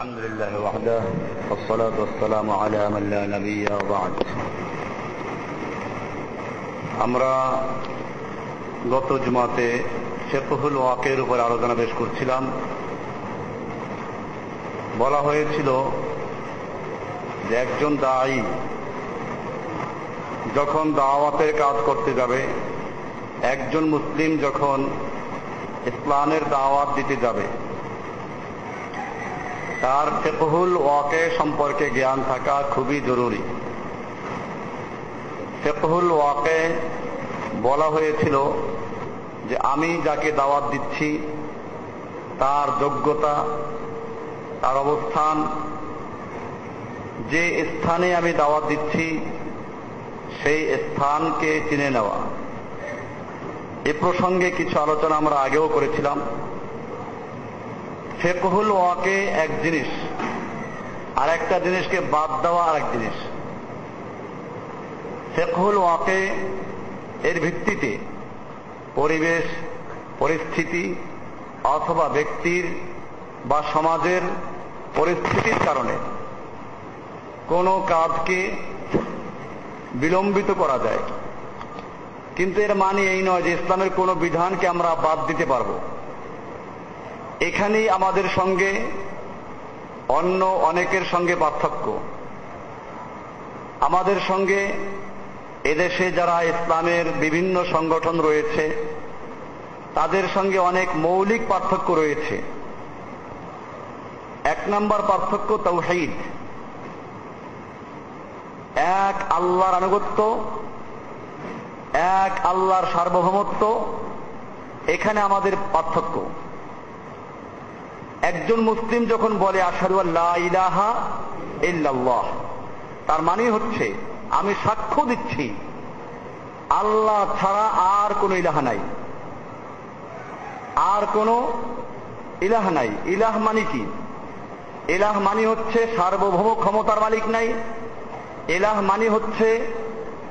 الحمد لله وحده والصلاة والسلام على من لا نبي بعد আমরা গত জুমাতে শেফহুল ওয়াকের উপর আলোচনা পেশ করছিলাম বলা হয়েছিল যে একজন দায়ী যখন দাওয়াতের কাজ করতে যাবে একজন মুসলিম যখন ইসলামের দাওয়াত দিতে যাবে তার ফেকহুল ওয়াকে সম্পর্কে জ্ঞান থাকা খুবই জরুরি। ফেকহুল ওয়াকে বলা হয়েছিল যে আমি যাকে দাওয়াত দিচ্ছি, তার যোগ্যতা, তার অবস্থান, যে স্থানে আমি দাওয়াত দিচ্ছি, সেই স্থানকে চিনে নেওয়া। এ প্রসঙ্গে কিছু আলোচনা আমরা আগেও করেছিলাম। ফেকহুল ওয়াকে এক জিনিস, আর একটা জিনিসকে বাদ দেওয়া আর এক জিনিস। ফেকহুল ওয়াকে এর ভিত্তিতে পরিবেশ, পরিস্থিতি অথবা ব্যক্তির বা সমাজের পরিস্থিতির কারণে কোনো কাজকে বিলম্বিত করা যায়। কিন্তু এর মানে এই নয় যে ইসলামের কোনো বিধানকে আমরা বাদ দিতে পারব। এখানেই আমাদের সঙ্গে অন্য অনেকের সঙ্গে পার্থক্য। আমাদের সঙ্গে এদেশে যারা ইসলামের বিভিন্ন সংগঠন রয়েছে, তাদের সঙ্গে অনেক মৌলিক পার্থক্য রয়েছে। এক নম্বর পার্থক্য তৌহিদ এক আল্লাহর আনুগত্য, এক আল্লাহর সার্বভৌমত্ব, এখানে আমাদের পার্থক্য। একজন মুসলিম যখন বলে আশারু আল্লাহ ইলাহা ইল্লাল্লাহ, তার মানে হচ্ছে, আমি সাক্ষ্য দিচ্ছি, আল্লাহ ছাড়া আর কোনো ইলাহা নাই। আর কোনো ইলাহ নাই। ইলাহ মানে কি? এলাহ মানে হচ্ছে সার্বভৌম ক্ষমতার মালিক নাই। এলাহ মানে হচ্ছে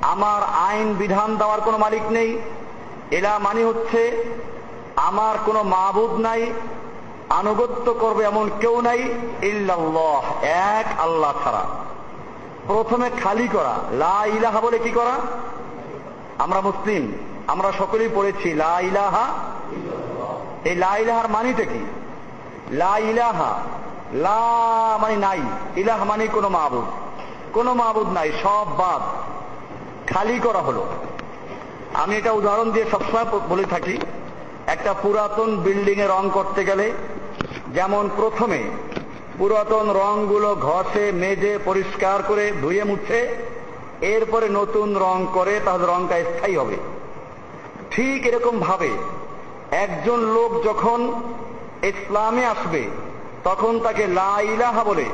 আমার আইন বিধান দেওয়ার কোনো মালিক নেই। এলাহ মানে হচ্ছে আমার কোনো মাবুদ নাই। আনুগত্য করবে এমন কেউ নাই ইল্লাল্লাহ, এক আল্লাহ ছাড়া। প্রথমে খালি করা, লা ইলাহা বলে কি করা? আমরা মুসলিম, আমরা সকলেই পড়েছি লা ইলাহা এই লা ইলাহার মানিটা কি? লা ইলাহা, লা মানে নাই, ইলাহ মানে কোনো মাহবুদ কোনো মাহবুদ নাই, সব বাদ। খালি করা হলো। আমি এটা উদাহরণ দিয়ে সবসময় বলে থাকি, একটা পুরাতন বিল্ডিং এ রং করতে গেলে যেমন প্রথমে পুরাতন রংগুলো ঘষে, মেজে, পরিষ্কার করে ধুয়ে মুছে, এরপরে নতুন রং করে তাহলে রংটা স্থায়ী হবে। ঠিক এরকম ভাবে একজন লোক যখন ইসলামে আসবে, তখন তাকে লা ইলাহা বলে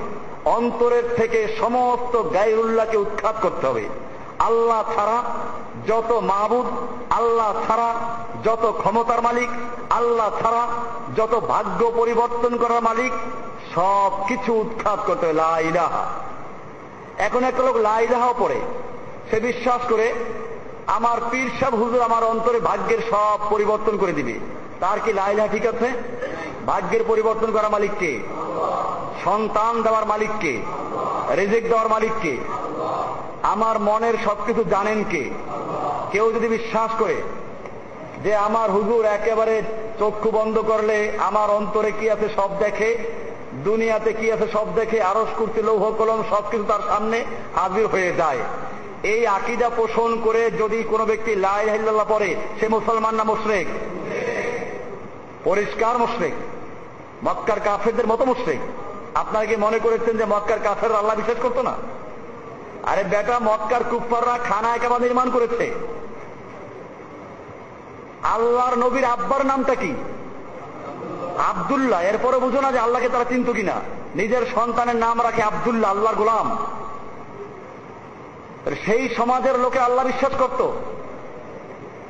অন্তরের থেকে সমস্ত গাইরুল্লাহকে উৎখাত করতে হবে। আল্লাহ ছাড়া যত মাহবুদ, আল্লাহ ছাড়া যত ক্ষমতার মালিক, আল্লাহ ছাড়া যত ভাগ্য পরিবর্তন করার মালিক, সব কিছু উৎখাত করতে লাইলাহা এখন একটা লোক লাইলাহাও পড়ে, সে বিশ্বাস করে, আমার পীর সাহ হুজুর আমার অন্তরে ভাগ্যের সব পরিবর্তন করে দিবে। তার কি লাইলাহা ঠিক আছে? ভাগ্যের পরিবর্তন করা মালিককে সন্তান দেওয়ার মালিককে রেজেক দেওয়ার মালিককে আমার মনের সবকিছু জানেন কে? কেউ যদি বিশ্বাস করে যে আমার হুজুর একেবারে চক্ষু বন্ধ করলে আমার অন্তরে কি আছে সব দেখে, দুনিয়াতে কি আছে সব দেখে আরস করতে, লৌহ কলম সবকিছু তার সামনে হাজির হয়ে যায়। এই আকিদা পোষণ করে যদি কোনো ব্যক্তি লাই হাইল্লাহ পড়ে, সে মুসলমান না মুশরেক? পরিষ্কার মুশরেক। মক্কার কাফেরদের মতো মুশরেক। আপনারা কি মনে করেছেন যে মক্কার কাফের আল্লাহ বিশ্বাস করতো না? আরে বেটা, মক্কার কুফাররা খানা একেবারে নির্মাণ করেছে। আল্লাহর নবীর আব্বার নামটা কি? আবদুল্লাহ। এরপরে বুঝো না যে আল্লাহকে তারা চিনত কিনা। নিজের সন্তানের নাম রাখে আবদুল্লাহ, আল্লাহর গোলাম। সেই সমাজের লোকে আল্লাহ বিশ্বাস করত।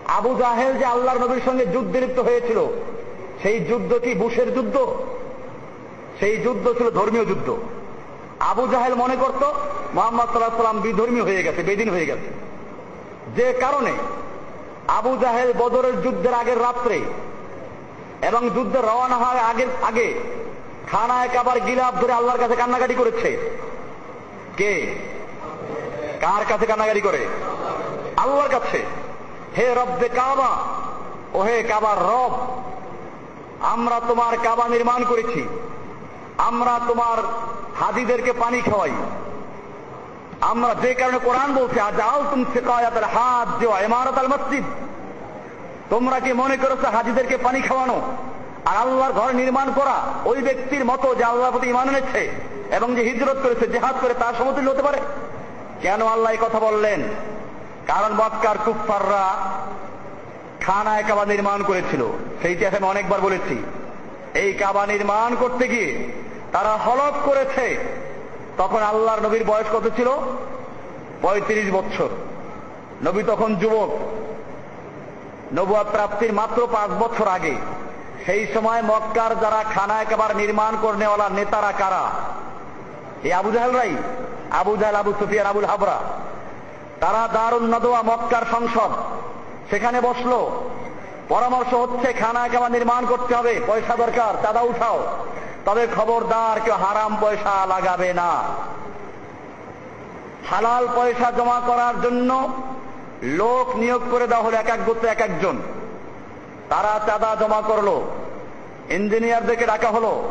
আবু জাহেল যে আল্লাহর নবীর সঙ্গে যুদ্ধে লিপ্ত হয়েছিল, সেই যুদ্ধ কি বুশের যুদ্ধ? সেই যুদ্ধ ছিল ধর্মীয় যুদ্ধ। আবু জাহেল মনে করত, মোহাম্মদ সাল্লাহ সাল্লাম বিধর্মী হয়ে গেছে, বেদিন হয়ে গেছে। যে কারণে আবু জাহেল বদরের যুদ্ধের আগের রাত্রে এবং যুদ্ধে রওনা হওয়ার আগের, আগে খানায় কাবার গিলাপ ধরে আল্লাহর কাছে কান্নাকাটি করেছে। কে? কার কাছে কান্নাকাটি করে? আল্লাহর কাছে। হে রব্বে কাবা ও হে কাবার রব, আমরা তোমার কাবা নির্মাণ করেছি। আমরা তোমার হাজিদেরকে পানি খাওয়াই। আমরা যে কারণে কোরআন বলছে, আজ আল তুম শেখায়াতের হাত যে ইমারত আল মসজিদ। তোমরা কি মনে করেছ হাজিদেরকে পানি খাওয়ানো? আর আল্লাহর ঘর নির্মাণ করা ওই ব্যক্তির মতো যে আল্লাহর প্রতি ইমান এনেছে এবং যে হিজরত করেছে, জেহাদ করে তার সমতুল্য হতে পারে? কেন আল্লাহ এই কথা বললেন? কারণ মক্কার কুফাররা খানায় কাবা নির্মাণ করেছিল। সেইটি এখন অনেকবার বলেছি, এই কাবা নির্মাণ করতে গিয়ে তারা হলক করেছে। তখন আল্লাহর নবীর বয়স কত ছিল? পঁয়ত্রিশ বছর। নবী তখন যুবক। নবুয়া প্রাপ্তির মাত্র পাঁচ বছর আগে। সেই সময় মক্কার যারা খানা একেবারে নির্মাণ করনেওয়ালা নেতারা কারা? এই আবু জাহেলরাই আবু জাহেল, আবু সুফিয়ান, আবুল হাবরা। তারা দারুণ নদোয়া মক্কার সংসদ। সেখানে বসল। পরামর্শ হচ্ছে খানায় কাবা নির্মাণ করতে হবে। পয়সা দরকার, চাঁদা উঠাও। তবে খবরদার কেউ হারাম পয়সা লাগাবে না। হালাল পয়সা জমা করার জন্য লোক নিয়োগ করে দেওয়া হলো এক এক গোত্র এক একজন। তারা চাঁদা জমা করল, ইঞ্জিনিয়ারদেরকে ডাকা হলো।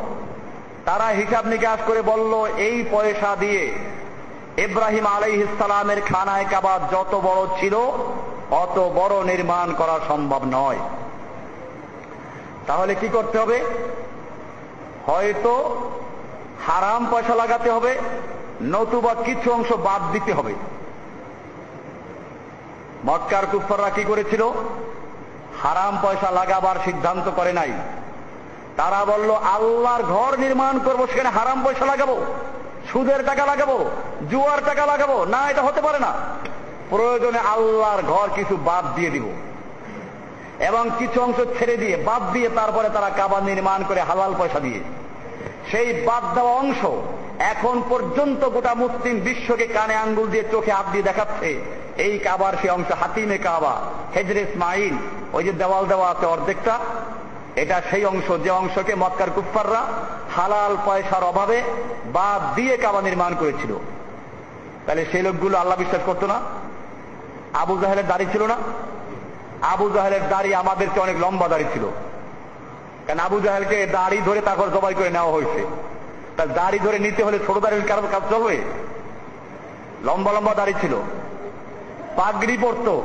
তারা হিসাব নিকাশ করে বলল, এই পয়সা দিয়ে ইব্রাহিম আলাই ইসলামের খানায় কাবা যত বড় ছিল, অত বড় নির্মাণ করা সম্ভব নয়। তাহলে কি করতে হবে? হয়তো হারাম পয়সা লাগাতে হবে, নতুবা কিছু অংশ বাদ দিতে হবে। মক্কার কুফাররা কি করেছিল? হারাম পয়সা লাগাবার সিদ্ধান্ত করে নাই। তারা বলল, আল্লাহর ঘর নির্মাণ করব, সেখানে হারাম পয়সা লাগাবো। সুদের টাকা লাগাবো, জুয়ার টাকা লাগাবো। না, এটা হতে পারে না। প্রয়োজনে আল্লাহর ঘর কিছু বাদ দিয়ে দিব। এবং কিছু অংশ ছেড়ে দিয়ে, বাদ দিয়ে তারপরে তারা কাবা নির্মাণ করে হালাল পয়সা দিয়ে। সেই বাদ দেওয়া অংশ এখন পর্যন্ত গোটা মুসলিম বিশ্বকে কানে আঙ্গুল দিয়ে, চোখে হাত দিয়ে দেখাচ্ছে। এই কাবার সেই অংশ হাতিমে কাবা, হেজরে ইসমাইল ওই যে দেওয়াল দেওয়া আছে অর্ধেকটা, এটা সেই অংশ, যে অংশকে মক্কার কুফাররা হালাল পয়সার অভাবে বাদ দিয়ে কাবা নির্মাণ করেছিল। তাহলে সেই লোকগুলো আল্লাহ বিশ্বাস করতো না? আবু জাহেলের দাড়ি ছিল না? আবু জাহেলের দাড়ি আমাদেরকে অনেক লম্বা দাড়ি ছিল। কারণ আবু জাহেলকে দাড়ি ধরে তারপর জবাই করে নেওয়া হয়েছে। তার দাড়ি ধরে নিতে হলে ছোট দাড়ির কারণ কাজ চলবে লম্বা লম্বা দাড়ি ছিল। পাগড়ি পরতো।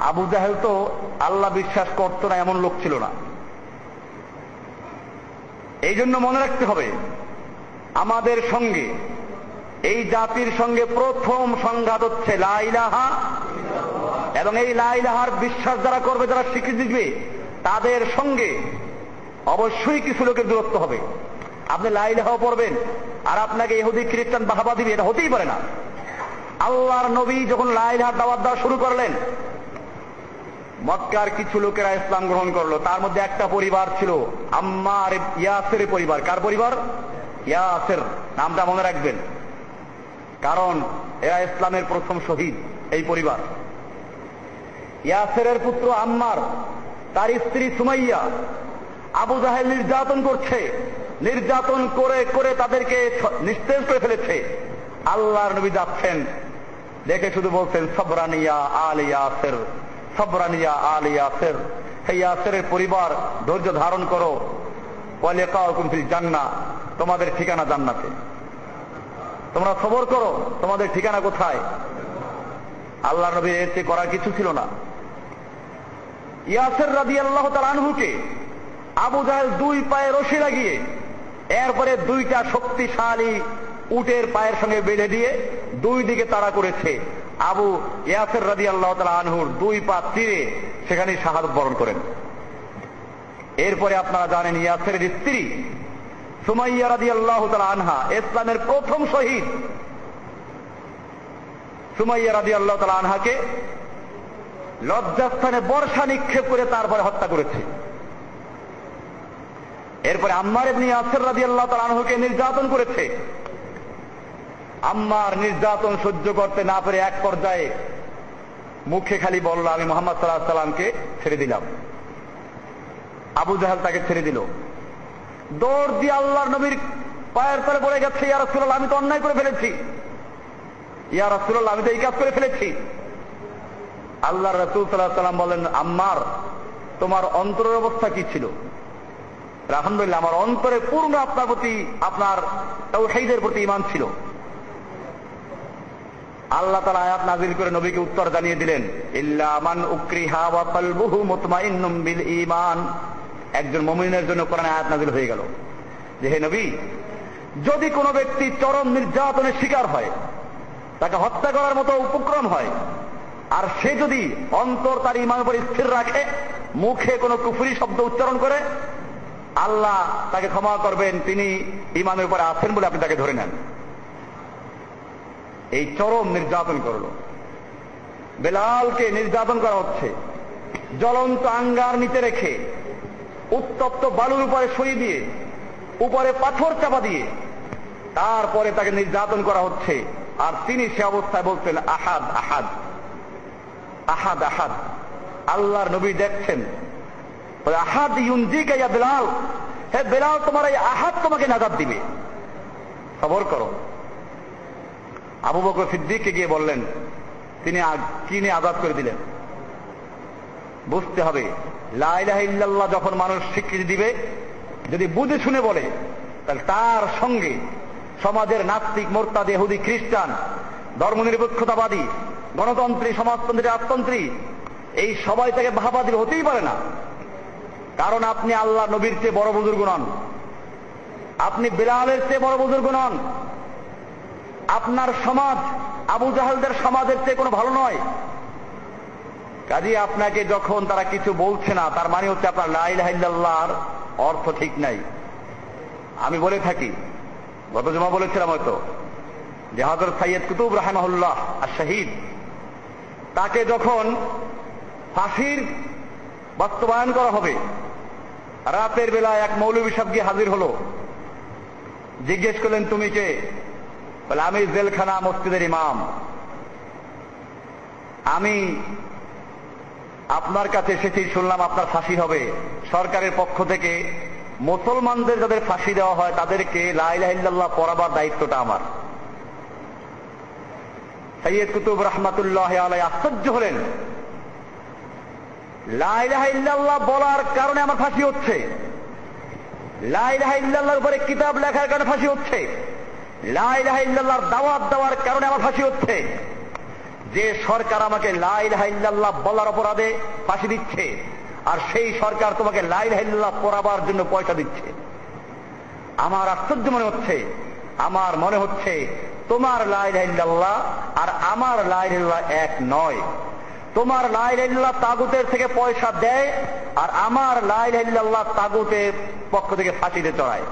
আবু জাহেল তো আল্লাহ বিশ্বাস করতো না, এমন লোক ছিল না। এই জন্য মনে রাখতে হবে, আমাদের সঙ্গে, এই জাতির সঙ্গে প্রথম সংঘাত হচ্ছে লাইলাহা এবং এই লাইলাহার বিশ্বাস যারা করবে, যারা স্বীকৃতি দিবে, তাদের সঙ্গে অবশ্যই কিছু লোকের দূরত্ব হবে। আপনি লাইলাহাও পড়বেন, আর আপনাকে ইহুদি, খ্রিস্টান বাহাবা দিবে, এটা হতেই পারে না। আল্লাহর নবী যখন লাইলাহার দাওয়াত দেওয়া শুরু করলেন, মক্কার কিছু লোকেরা ইসলাম গ্রহণ করল। তার মধ্যে একটা পরিবার ছিল আম্মার ইয়াসের পরিবার। কার পরিবার? ইয়াসের। নামটা মনে রাখবেন। কারণ এরা ইসলামের প্রথম শহীদ, এই পরিবার। ইয়াসেরের পুত্র আম্মার, তার স্ত্রী সুমাইয়া, আবু জাহেল নির্যাতন করছে। নির্যাতন করে করে তাদেরকে নিস্তেজ করে ফেলেছে। আল্লাহর নবী যাচ্ছেন। দেখে শুধু বলছেন, সবরানিয়া আল ইয়াসের, সবরানিয়া আল ইয়াসের। হে ইয়াসের পরিবার, ধৈর্য ধারণ করো। জান্না, তোমাদের ঠিকানা জান্নাতে। তোমরা খবর করো, তোমাদের ঠিকানা কোথায়? আল্লাহ নবী এতে করার কিছু ছিল না। ইয়াসের রাদি আল্লাহ তার আনহুকে আবু জাহেল দুই পায়ে রশি লাগিয়ে, এরপরে দুইটা শক্তিশালী উটের পায়ের সঙ্গে বেঁধে দিয়ে দুই দিকে তাড়া করেছে আবু ইয়াসের রাদি আল্লাহ তালা আনহুর দুই পা তীরে সেখানে শাহাদত বরণ করেন। এরপরে আপনারা জানেন ইয়াসের স্ত্রী সুমাইয়া রাদি আল্লাহ তালা আনহা ইসলামের প্রথম শহীদ। সুমাইয়া রাদি আল্লাহ তালা আনহাকে লজ্জাস্থানে বর্ষা নিক্ষেপ করে তারপরে হত্যা করেছে। এরপরে আম্মার এমনি আসর রাজি আল্লাহ তালা আনহুকে নির্যাতন করেছে। আম্মার নির্যাতন সহ্য করতে না পেরে এক পর্যায়ে মুখে খালি বলল, আমি মোহাম্মদ সাল্লাহ সাল্লামকে ছেড়ে দিলাম। আবু জাহাল তাকে ছেড়ে দিল। দৌড় দিয়ে আল্লাহর নবীর পায়ের তলে পড়ে গেছে, ইয়া রাসূলুল্লাহ, আমি তো অন্যায় করে ফেলেছি। ইয়া রাসূলুল্লাহ, আমি তো এই কাজ করে ফেলেছি। আল্লাহ রসুল সাল্লাহ সাল্লাম বলেন, আম্মার, তোমার অন্তরের অবস্থা কি ছিল? আলহামদুলিল্লাহ, আমার অন্তরে পূর্ণ আপনার প্রতি, আপনার তৌহিদের প্রতি ইমান ছিল। আল্লাহ তালা আয়াত নাজিল করে নবীকে উত্তর জানিয়ে দিলেন ইল্লামান উকরিহা ওয়া কলবুহু মুতমাইন্নুম বিল ঈমান। একজন মুমিনের জন্য কোরআন আয়াত নাজিল হয়ে গেল। যে হে নবী, যদি কোনো ব্যক্তি চরম নির্যাতনের শিকার হয়, তাকে হত্যা করার মতো উপক্রম হয় আর সে যদি অন্তর তার ইমান উপর স্থির রাখে, মুখে কোনো কুফুরি শব্দ উচ্চারণ করে, আল্লাহ তাকে ক্ষমা করবেন, তিনি ইমানের উপরে আছেন বলে আপনি তাকে ধরে নেন। এই চরম নির্যাতন করল। বেলালকে নির্যাতন করা হচ্ছে। জ্বলন্ত আঙ্গার নিচে রেখে, উত্তপ্ত বালুর উপরে সরিয়ে দিয়ে, উপরে পাথর চাপা দিয়ে, তারপরে তাকে নির্যাতন করা হচ্ছে। আর তিনি সে অবস্থায় বলছেন আহাদ আহাদ। আহাদ আহাদ। আল্লাহর নবী দেখছেন। আহাদ ইউনজি গাইয়া বেলাল। হে বেলাল, তোমার এই আহাদ তোমাকে নাজাদ দিবে। খবর করো। আবু বকর সিদ্দিককে গিয়ে বললেন, তিনি কিনে আজাদ করে দিলেন? বুঝতে হবে লাইলাহ ইল্লাল্লাহ যখন মানুষ স্বীকৃতি দিবে, যদি বুঝে শুনে বলে, তাহলে তার সঙ্গে সমাজের নাস্তিক, মোরতাদ এহুদি খ্রিস্টান, ধর্মনিরপেক্ষতাবাদী গণতন্ত্রী, সমাজতন্ত্রী, রাজতন্ত্রী, এই সবাই তাকে ভাবা হতেই পারে না। কারণ আপনি আল্লাহ নবীর চেয়ে বড় বুজুর্গ নন। আপনি বেলালের চেয়ে বড় বুজুর্গ নন। আপনার সমাজ আবু জাহালদের সমাজের চেয়ে কোনো ভালো নয়। কাজে আপনাকে যখন তারা কিছু বলছে না, তার মানে হচ্ছে আপনার লাইলাহিল্লাহর অর্থ ঠিক নাই। আমি বলে থাকি, গত জমা বলেছিলাম হয়তো, যে হজরত সাইয়দ কুতুব রাহেমাহুল্লাহ আর শহীদ তাকে যখন ফাঁসির বাস্তবায়ন করা হবে, রাতের বেলায় এক মৌলবী সাহেব গিয়ে হাজির হলো। জিজ্ঞেস করলেন, তুমি কে? বলে, আমি জেলখানা মসজিদের ইমাম। আমি আপনার কাছে এসেছি, শুনলাম আপনার ফাঁসি হবে। সরকারের পক্ষ থেকে মুসলমানদের যাদের ফাঁসি দেওয়া হয়, তাদেরকে লাইলাহিল্লাহ পড়াবার দায়িত্বটা আমার। সৈয়দ কুতুব রহমাতুল্লাহ আলাই আশ্চর্য হলেন। লাইলাহিল্লাহ বলার কারণে আমার ফাঁসি হচ্ছে। লাইলাহিল্লাহর উপরে কিতাব লেখার কারণে ফাঁসি হচ্ছে। লাইলাহিল্লাহর দাওয়াত দেওয়ার কারণে আমার ফাঁসি হচ্ছে। যে সরকার আমাকে লাইলাহিল্লাহ বলার অপরাধে ফাঁসি দিচ্ছে, আর সেই সরকার তোমাকে লাইলাহিল্লাহ পড়াবার জন্য পয়সা দিচ্ছে। আমার আশ্চর্য মনে হচ্ছে, আমার মনে হচ্ছে তোমার লাইলাহিল্লাহ আর আমার লাইলাহিল্লাহ এক নয়। তোমার লাইলাহিল্লাহ তাগুতের থেকে পয়সা দেয় আর আমার লাইলাহিল্লাহ তাগুতের পক্ষ থেকে ফাঁসিতে চড়ায়।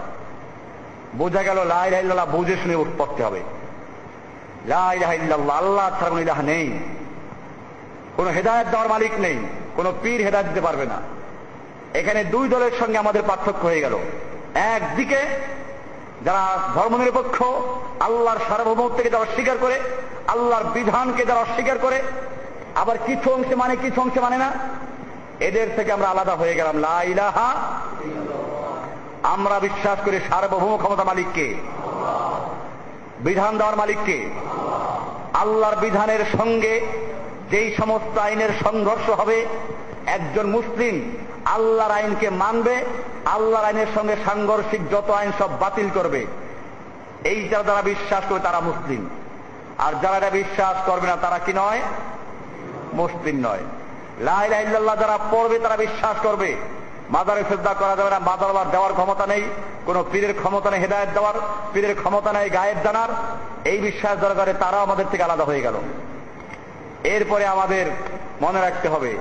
বোঝা গেল লাইলাহিল্লাহ বুঝে শুনে পড়তে হবে। লাইলাহিল্লাহ আল্লাহ ছাড়া ইলাহা নেই। কোন হেদায়ত দেওয়ার মালিক নেই। কোন পীর হেদায়ত দিতে পারবে না। এখানে দুই দলের সঙ্গে আমাদের পার্থক্য হয়ে গেল। একদিকে যারা ধর্মনিরপেক্ষ, আল্লাহর সার্বভৌমত্বকে যারা অস্বীকার করে, আল্লাহর বিধানকে যারা অস্বীকার করে, আবার কিছু অংশে মানে কিছু অংশে মানে না, এদের থেকে আমরা আলাদা হয়ে গেলাম। লা ইলাহা আমরা বিশ্বাস করি সার্বভৌম ক্ষমতা মালিককে। বিধান দেওয়ার মালিককে। আল্লাহর বিধানের সঙ্গে যেই সমস্ত আইনের সংঘর্ষ হবে, একজন মুসলিম আল্লাহর আইনকে মানবে, আল্লাহর আইনের সঙ্গে সাংঘর্ষিক যত আইন সব বাতিল করবে। এইটা যারা যারা বিশ্বাস করবে তারা মুসলিম। আর যারা এটা বিশ্বাস করবে না, তারা কি নয়? মুসলিম নয়। লাইল্লাহ যারা পড়বে, তারা বিশ্বাস করবে। মাদারে শ্রদ্ধা করা যাবে না মাদার আবার দেওয়ার ক্ষমতা নেই। কোন পীরের ক্ষমতা নেই, হেদায়ত দেওয়ার, পীরের ক্ষমতা নেই, গায়েব জানার। এই বিশ্বাস যারা করে, তারাও আমাদের থেকে আলাদা হয়ে গেল। এরপরে আমাদের মনে রাখতে হবে,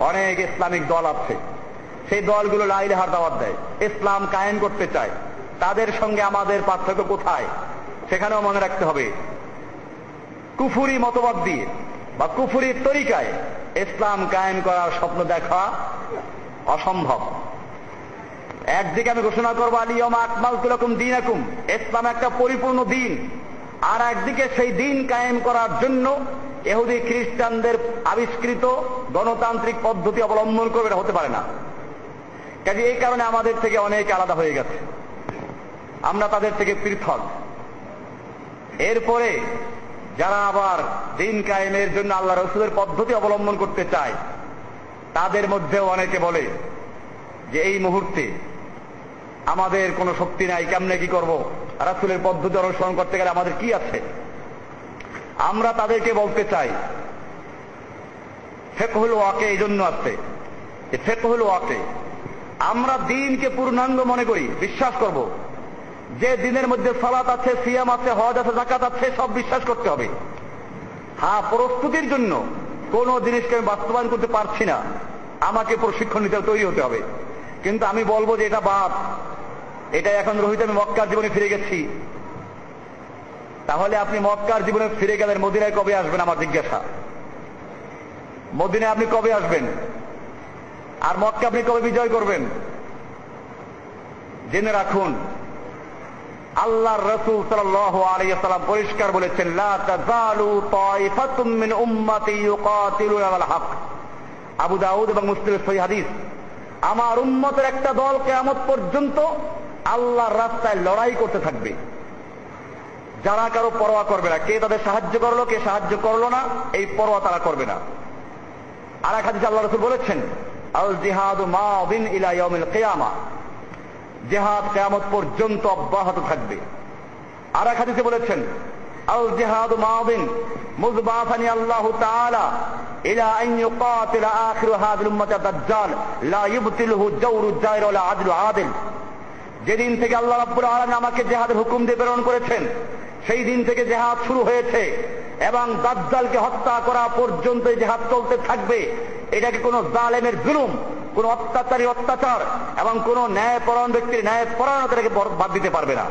অনেক ইসলামিক দল আছে। সেই দলগুলো লাইলেহার দাওয়াত দেয়। ইসলাম কায়েম করতে চায়। তাদের সঙ্গে আমাদের পার্থক্য কোথায়? সেখানেও মনে রাখতে হবে। কুফুরি মতবাদ দিয়ে বা কুফুরির তরিকায় ইসলাম কায়েম করার স্বপ্ন দেখা অসম্ভব। একদিকে আমি ঘোষণা করব আলিয়ম আকমাল তুলকুম দিন আকুম ইসলাম একটা পরিপূর্ণ দিন। আর একদিকে সেই দিন কায়েম করার জন্য এহুদি খ্রিস্টানদের আবিষ্কৃত গণতান্ত্রিক পদ্ধতি অবলম্বন করবে হতে পারে না। কাজে এই কারণে আমাদের থেকে অনেক আলাদা হয়ে গেছে। আমরা তাদের থেকে পৃথক। এরপরে যারা আবার দিন কায়েমের জন্য আল্লাহ রসুলের পদ্ধতি অবলম্বন করতে চায়, তাদের মধ্যেও অনেকে বলে যে এই মুহূর্তে আমাদের কোনো শক্তি নাই, কেমনে কি করব? রাসুলের পদ্ধতি অনুসরণ করতে গেলে আমাদের কি আছে? আমরা তাদেরকে বলতে চাই, ফেকহুল ওয়াকে এই জন্য আছে ফেকহুল ওয়াকে আমরা দিনকে পূর্ণাঙ্গ মনে করি, বিশ্বাস করব। যে দিনের মধ্যে সালাত আছে, সিয়াম আছে, হজ আছে জাকাত আছে, সব বিশ্বাস করতে হবে। হ্যাঁ প্রস্তুতির জন্য কোন জিনিসকে আমি বাস্তবায়ন করতে পারছি না। আমাকে প্রশিক্ষণ নিতে তৈরি হতে হবে। কিন্তু আমি বলব যে এটা বাদ। এটা এখন রোহিত, আমি মক্কার জীবনে ফিরে গেছি। তাহলে আপনি মক্কার জীবনে ফিরে গেলেন, মদিনায় কবে আসবেন আমার জিজ্ঞাসা? মদিনায় আপনি কবে আসবেন? আর মক্কা আপনি কবে বিজয় করবেন? জেনে রাখুন, আল্লাহর রসুল সাল্লাম পরিষ্কার বলেছেন আবু দাউদ এবং মুসলিমের সহি হাদিস, আমার উম্মতের একটা দল কেয়ামত পর্যন্ত আল্লাহর রাস্তায় লড়াই করতে থাকবে। যারা কারও পরোয়া করবে না, কে তাদের সাহায্য করল, কে সাহায্য করল না, এই পরোয়া তারা করবে না। আর এক হাদিস আল্লাহ রসুল বলেছেন আল জিহাদ মাদিন ইলা ইয়াউমিল কিয়ামা। জেহাদ কেয়ামত পর্যন্ত অব্যাহত থাকবে। আর এক হাদিসে বলেছেন আল জেহাদ মাদিন মুজবাসানি আল্লাহ তাআলা, ইলা আন ইউকাতিল আখির হাদিল উম্মাত দাজ্জাল, লা ইবতিলহু জাওরু জায়র ওয়ালা আদলু আদিল। যেদিন থেকে আল্লাহ রাব্বুল আলামিন আমাকে জেহাদের হুকুম দিয়ে প্রেরণ করেছেন, সেই দিন থেকে জেহাদ শুরু হয়েছে। এবং দাজ্জালকে হত্যা করা পর্যন্ত জেহাদ চলতে থাকবে। এটাকে কোনো জালেমের জুলুম? কোন অত্যাচারী অত্যাচার? এবং কোন ন্যায়পরায়ণ ব্যক্তির ন্যায় পরায়ণতাকে বাদ দিতে পারবে না।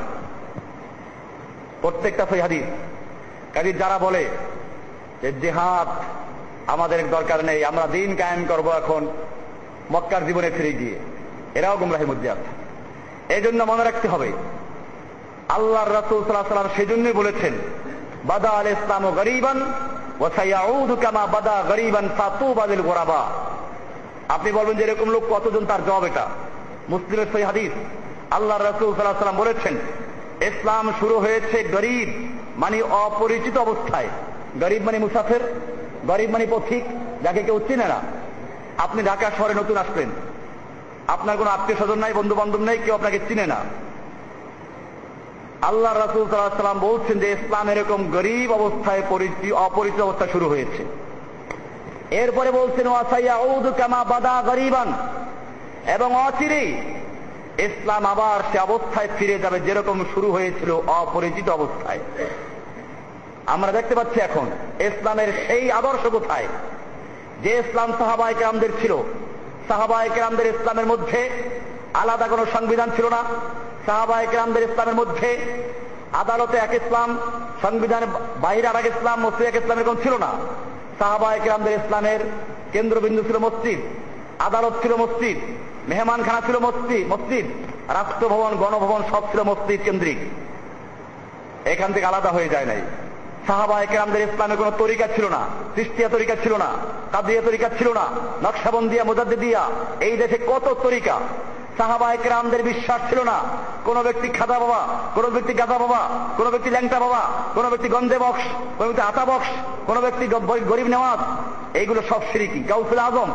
প্রত্যেকটা সই কাজী যারা বলে যে জেহাদ আমাদের দরকার নেই, আমরা দিন কায়েম করব এখন, মক্কার জীবনে ফিরে গিয়ে। এরাও গুমরাহের মধ্যে আছে। এই জন্য মনে রাখতে হবে আল্লাহ রাসুল সাল্লাহ সাল্লাম সেই জন্যই বলেছেন বাদা আল ইসলাম গরিবান আপনি বলবেন যে এরকম লোক কতজন, তার জবাব এটা। মুসলিমের সই হাদিস। আল্লাহ রসুল সাল্লাম বলেছেন, ইসলাম শুরু হয়েছে গরিব মানে অপরিচিত অবস্থায়। গরিব মানে মুসাফের, গরিব মানে পথিক, যাকে কেউ চিনে না। আপনি ঢাকা শহরে নতুন আসবেন আপনার কোনো আত্মীয় স্বজন নাই বন্ধু বান্ধব নেই, কেউ আপনাকে চিনে না। আল্লাহ রাসুল সাল্লাম বলছেন যে ইসলাম এরকম গরিব অবস্থায় অপরিচিত অবস্থা শুরু হয়েছে। এরপরে বলছেন বাদা গরিবান। এবং অচিরেই ইসলাম আবার সে অবস্থায় ফিরে যাবে যেরকম শুরু হয়েছিল অপরিচিত অবস্থায়। আমরা দেখতে পাচ্ছি এখন, ইসলামের সেই আদর্শ কোথায়? যে ইসলাম সাহাবায় কেরামদের ছিল। সাহাবায় কেরামদের ইসলামের মধ্যে আলাদা কোনো সংবিধান ছিল না। সাহাবায় কেরামদের ইসলামের মধ্যে আদালতে এক ইসলাম, সংবিধানের বাইরে আর এক ইসলাম, মসজিদ এক ইসলাম এরকম ছিল না। সাহাবায় কেরামদের ইসলামের কেন্দ্রবিন্দু ছিল মসজিদ, আদালত ছিল মসজিদ, মেহমানখানা ছিল মসজিদ মসজিদ, রাষ্ট্রভবন, গণভবন সব ছিল মসজিদ কেন্দ্রিক। এখান থেকে আলাদা হয়ে যায় নাই। সাহাবায় কেরামদের ইসলামের কোন তরিকা ছিল না, সৃষ্টিয়া তরিকা ছিল না কাদিয়া তরিকা ছিল না, নকশাবন্দিয়া, মুজাদ্দিদিয়া, এই দেশে কত তরিকা? সাহাবায় কেরামদের বিশ্বাস ছিল না। কোন ব্যক্তি খাদা বাবা, কোন ব্যক্তি গাদা বাবা, কোন ব্যক্তি ল্যাংটা বাবা, কোন ব্যক্তি গন্ধে বক্স, কোন ব্যক্তি আতা বক্স, কোন ব্যক্তি গরিব নেওয়াজ, এইগুলো সব সিরিকি, গাউসুল আজম।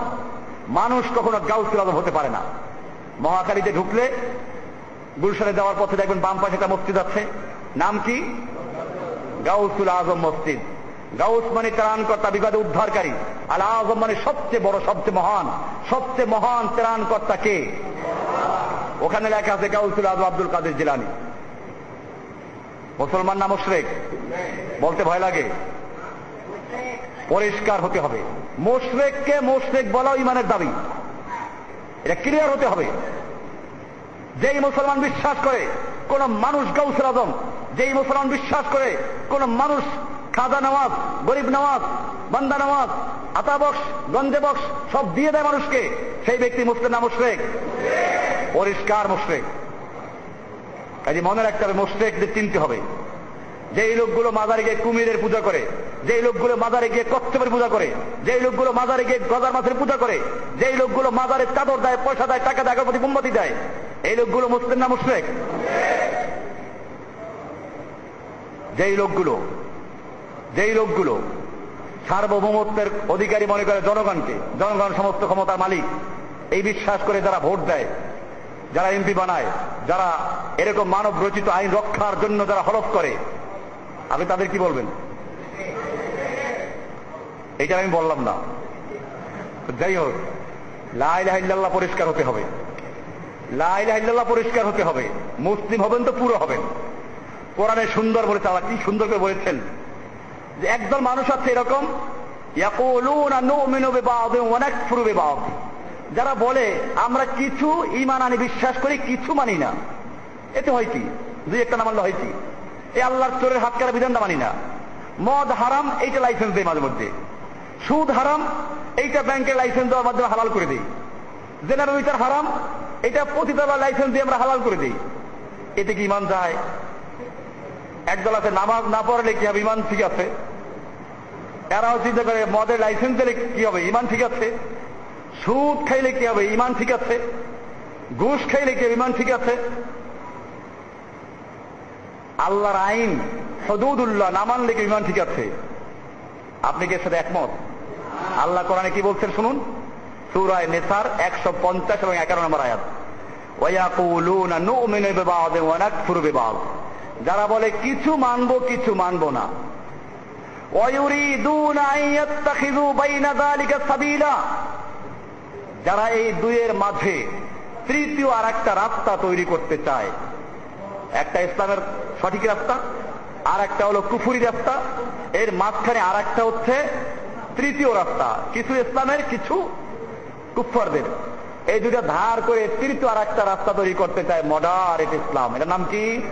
মানুষ কখনো গাউসুল আজম হতে পারে না। মহাকালীতে ঢুকলে গুলশানে যাওয়ার পথে দেখবেন বাম পাশে একটা মসজিদ আছে। নাম কি? গাউসুল আজম মসজিদ। গাউস মানে ত্রাণকর্তা, বিবাদে উদ্ধারকারী। আল আজম মানে সবচেয়ে বড়, সবচেয়ে মহান। সবচেয়ে মহান ত্রাণকর্তা কে? ওখানে লেখা আছে গাউসুল আজম আব্দুল কাদের জিলানি। মুসলমান না মুশরেক? বলতে ভয় লাগে। পরিষ্কার হতে হবে। মোশরেককে মোশরেক বলা ইমানের দাবি। এটা ক্লিয়ার হতে হবে। যেই মুসলমান বিশ্বাস করে, কোন মানুষ গাউসুল আজম যেই মুসলমান বিশ্বাস করে, কোন মানুষ খাজা নওয়াজ, গরিব নওয়াজ, বান্দা নওয়াজ, আতা বক্স, গঞ্জে বক্স, সব দিয়ে দেয় মানুষকে, সেই ব্যক্তি মুসলিম না মুশরেক? পরিষ্কার মুশরেক। কাজে মনে রাখতে হবে, মুশরেকদের চিনতে হবে। যে এই লোকগুলো মাজারে গিয়ে কুমিরের পূজা করে, যেই লোকগুলো মাজারে গিয়ে কচ্ছপের পূজা করে, যেই লোকগুলো মাজারে গিয়ে গজার মাছের পূজা করে, যেই লোকগুলো মাজারে চাদর দেয়, পয়সা দেয়, টাকা দেয় আগরপতি মোমবাতি দেয়, এই লোকগুলো মুসলিম না মুশরেক? যেই লোকগুলো যেই লোকগুলো সার্বভৌমত্বের অধিকারী মনে করে জনগণকে, জনগণ সমস্ত ক্ষমতার মালিক, এই বিশ্বাস করে যারা ভোট দেয় যারা এমপি বানায়, যারা এরকম মানব রচিত আইন রক্ষার জন্য যারা হলফ করে, আপনি তাদের কি বলবেন? এটা আমি বললাম না। যাই হোক লাইল্লাহ পরিষ্কার হতে হবে। লাইল্লাহ পরিষ্কার হতে হবে। মুসলিম হবেন তো পুরো হবেন। কোরআনে সুন্দর বলেছে, আল্লাহ কি সুন্দর করে বলেছেন যে একদল মানুষ আছে এরকম যারা বলে, আমরা কিছু ইমান আনি, বিশ্বাস করি, কিছু মানি না। এতে হয় কি? দুই একটা না মানলে হয় কি? এই আল্লাহর চোরের হাত কারা বিধানটা মানি না। মদ হারাম, এইটা লাইসেন্স দেয় মাঝে মধ্যে। সুদ হারাম, এইটা ব্যাংকের লাইসেন্স দেওয়ার মাধ্যমে হালাল করে দিই। জেনারেল বিচার হারাম এটা প্রতিতলা লাইসেন্স দিয়ে আমরা হালাল করে দিই। এতে কি ইমান যায়? একদল আছে, নামাজ না পড়লে কি হবে? ইমান ঠিক আছে। এরাও চিন্তা করে, মদের লাইসেন্স দিলে কি হবে? ইমান ঠিক আছে। সুদ খাইলে কি হবে? ইমান ঠিক আছে? ঘুষ খাইলে কি ইমান ঠিক আছে? আল্লাহর আইন সদুদুল্লাহ না মানলে কি ইমান ঠিক আছে? আপনি কি সাথে একমত? আল্লাহ কোরআনে কি বলছেন শুনুন? সুরায় নেসার একশো পঞ্চাশ এবং এগারো নম্বর আয়াত। যারা বলে, কিছু মানবো কিছু মানবো না। যারা এই দুইয়ের মাঝে তৃতীয় আর একটা রাস্তা তৈরি করতে চায়। একটা ইসলামের সঠিক রাস্তা, আর একটা হলো কুফুরি রাস্তা। এর মাঝখানে আর একটা হচ্ছে তৃতীয় রাস্তা। কিছু ইসলামের, কিছু কুফারদের এই দুটা ধার করে তৃতীয় আর একটা রাস্তা তৈরি করতে চায় মডারেট ইসলাম। এটার নাম কি?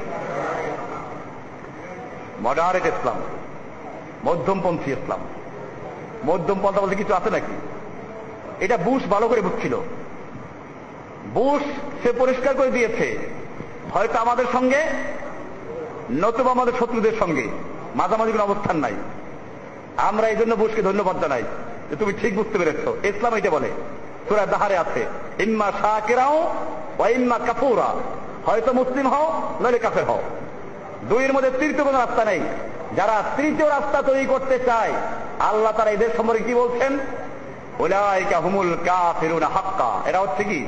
মডারেট ইসলাম। মধ্যমপন্থী ইসলাম। মধ্যমপন্থা বলতে কিছু আছে নাকি? এটা বুশ ভালো করে বুঝছিল। বুশ সে পরিষ্কার করে দিয়েছে। হয়তো আমাদের সঙ্গে, নতুবা আমাদের শত্রুদের সঙ্গে। মাঝামাঝি কোনো অবস্থান নাই। আমরা এই জন্য বুশকে ধন্যবাদ জানাই যে তুমি ঠিক বুঝতে পেরেছ। ইসলাম এটা বলে। তোরা দাহারে আছে, ইম্মা শাকেরাও ও ইম্মা কাপুরা হয়তো মুসলিম হও, নইলে কাফের হও। দুইয়ের মধ্যে তৃতীয় কোনো রাস্তা নেই। যারা তৃতীয় রাস্তা তৈরি করতে চায়, আল্লাহ তারা এদের সম্পর্কে কি বলছেন? ওলাইকা হুমুল কাফিরুনা হাক্কা। এরা হচ্ছে কি?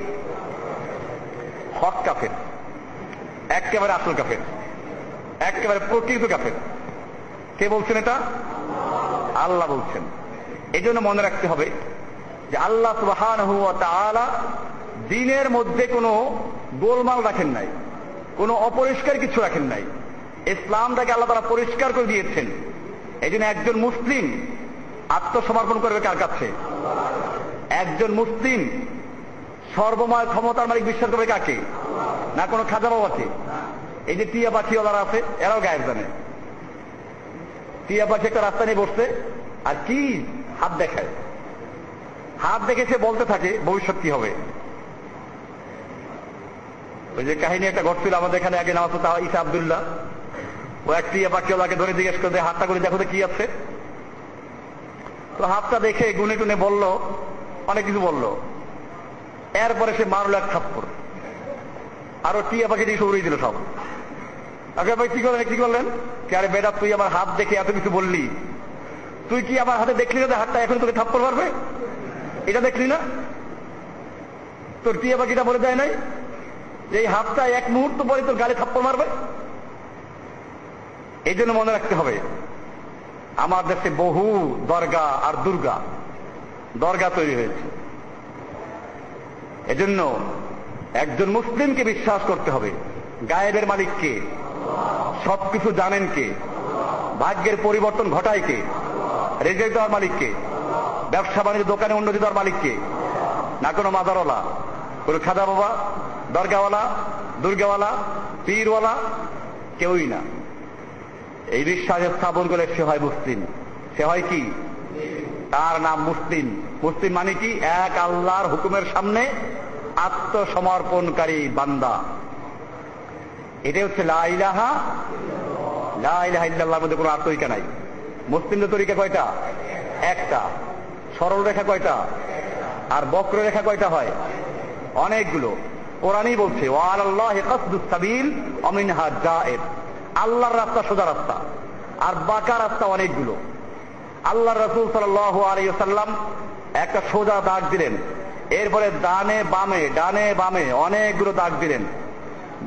হক কাফের। একেবারে আসল কাফের। একেবারে প্রকৃত কাফের। কে বলছেন এটা? আল্লাহ বলছেন। এই জন্য মনে রাখতে হবে যে আল্লাহ সুবাহান দিনের মধ্যে কোনো গোলমাল রাখেন নাই। কোনো অপরিষ্কার কিছু রাখেন নাই। ইসলামটাকে আল্লাহ তারা পরিষ্কার করে দিয়েছেন। এই জন্য একজন মুসলিম আত্মসমর্পণ করবে কার কাছে? একজন মুসলিম সর্বময় ক্ষমতার মালিক বিশ্বাস করবে কাকে? না কোনো খাজাবাব আছে? এই যে টিয়া পাখিওয়ালারা আছে, এরাও গায়েব জানে। টিয়া পাখি একটা রাস্তা নিয়ে বসছে, আর কি হাত দেখায়। হাত দেখে সে বলতে থাকে, ভবিষ্যৎ কি হবে? ওই যে কাহিনী একটা ঘটছিল আমাদের এখানে আগে, নাম তা ইসা আবদুল্লাহ। ও এক টিয়া পাখিওয়ালাকে ধরে জিজ্ঞেস করে হাতটা করে দেখো তো কি আছে? তো হাতটা দেখে গুনে টুনে বলল, অনেক কিছু বলল। এরপরে সে মারল এক থাপ্পর আরও টিয়া পাখি দিয়ে উড়িয়ে দিল সব। আগে ভাই কি করলেন কি করলেন? কে আরে বেটা, তুই আমার হাত দেখে এত কিছু বললি। তুই কি আমার হাতে দেখলি না হাতটা এখন তোকে থাপ্পর মারবে? এটা দেখলি না? তোর টিয়া পাখিটা বলে দেয় নাই এই হাতটা এক মুহূর্ত পরে তোর গালে থাপ্পর মারবে? এই জন্য মনে রাখতে হবে। আমার দেশে বহু দরগা আর দুর্গা। দরগা তৈরি হয়েছে। এজন্য একজন মুসলিমকে বিশ্বাস করতে হবে। গায়েবের মালিককে সবকিছু জানেন কে? ভাগ্যের পরিবর্তন ঘটায় কে? রেজেক দেওয়ার মালিককে ব্যবসা বাণিজ্য দোকানে উন্নতি দেওয়ার মালিককে না কোনো মাদারওয়ালা? কোনো খাজা বাবা দরগাওয়ালা? দুর্গাওয়ালা? পীরওয়ালা? কেউই না। এই বিশ্বাস স্থাপন করে সে হয় মুসলিম। সে হয় কি? তার নাম মুসলিম। মুসলিম মানে কি? এক আল্লাহর হুকুমের সামনে আত্মসমর্পণকারী বান্দা। এটাই হচ্ছে লাইলাহা লাইলাহা ইল্লাল্লাহর মধ্যে কোনো আত্মইকা নাই। মুসলিমদের তরিকা কয়টা? একটা। সরল রেখা কয়টা? আর বক্র রেখা কয়টা হয়? অনেকগুলো। কোরআনই বলছে ওয়াল আল্লাহ সাবিল অমিনহা জায়েদ আল্লাহর রাস্তা সোজা রাস্তা। আর বাঁকা রাস্তা অনেকগুলো। আল্লাহ রসুল সাল্লাম একটা সোজা দাগ দিলেন। এরপরে ডানে বামে ডানে বামে অনেকগুলো দাগ দিলেন।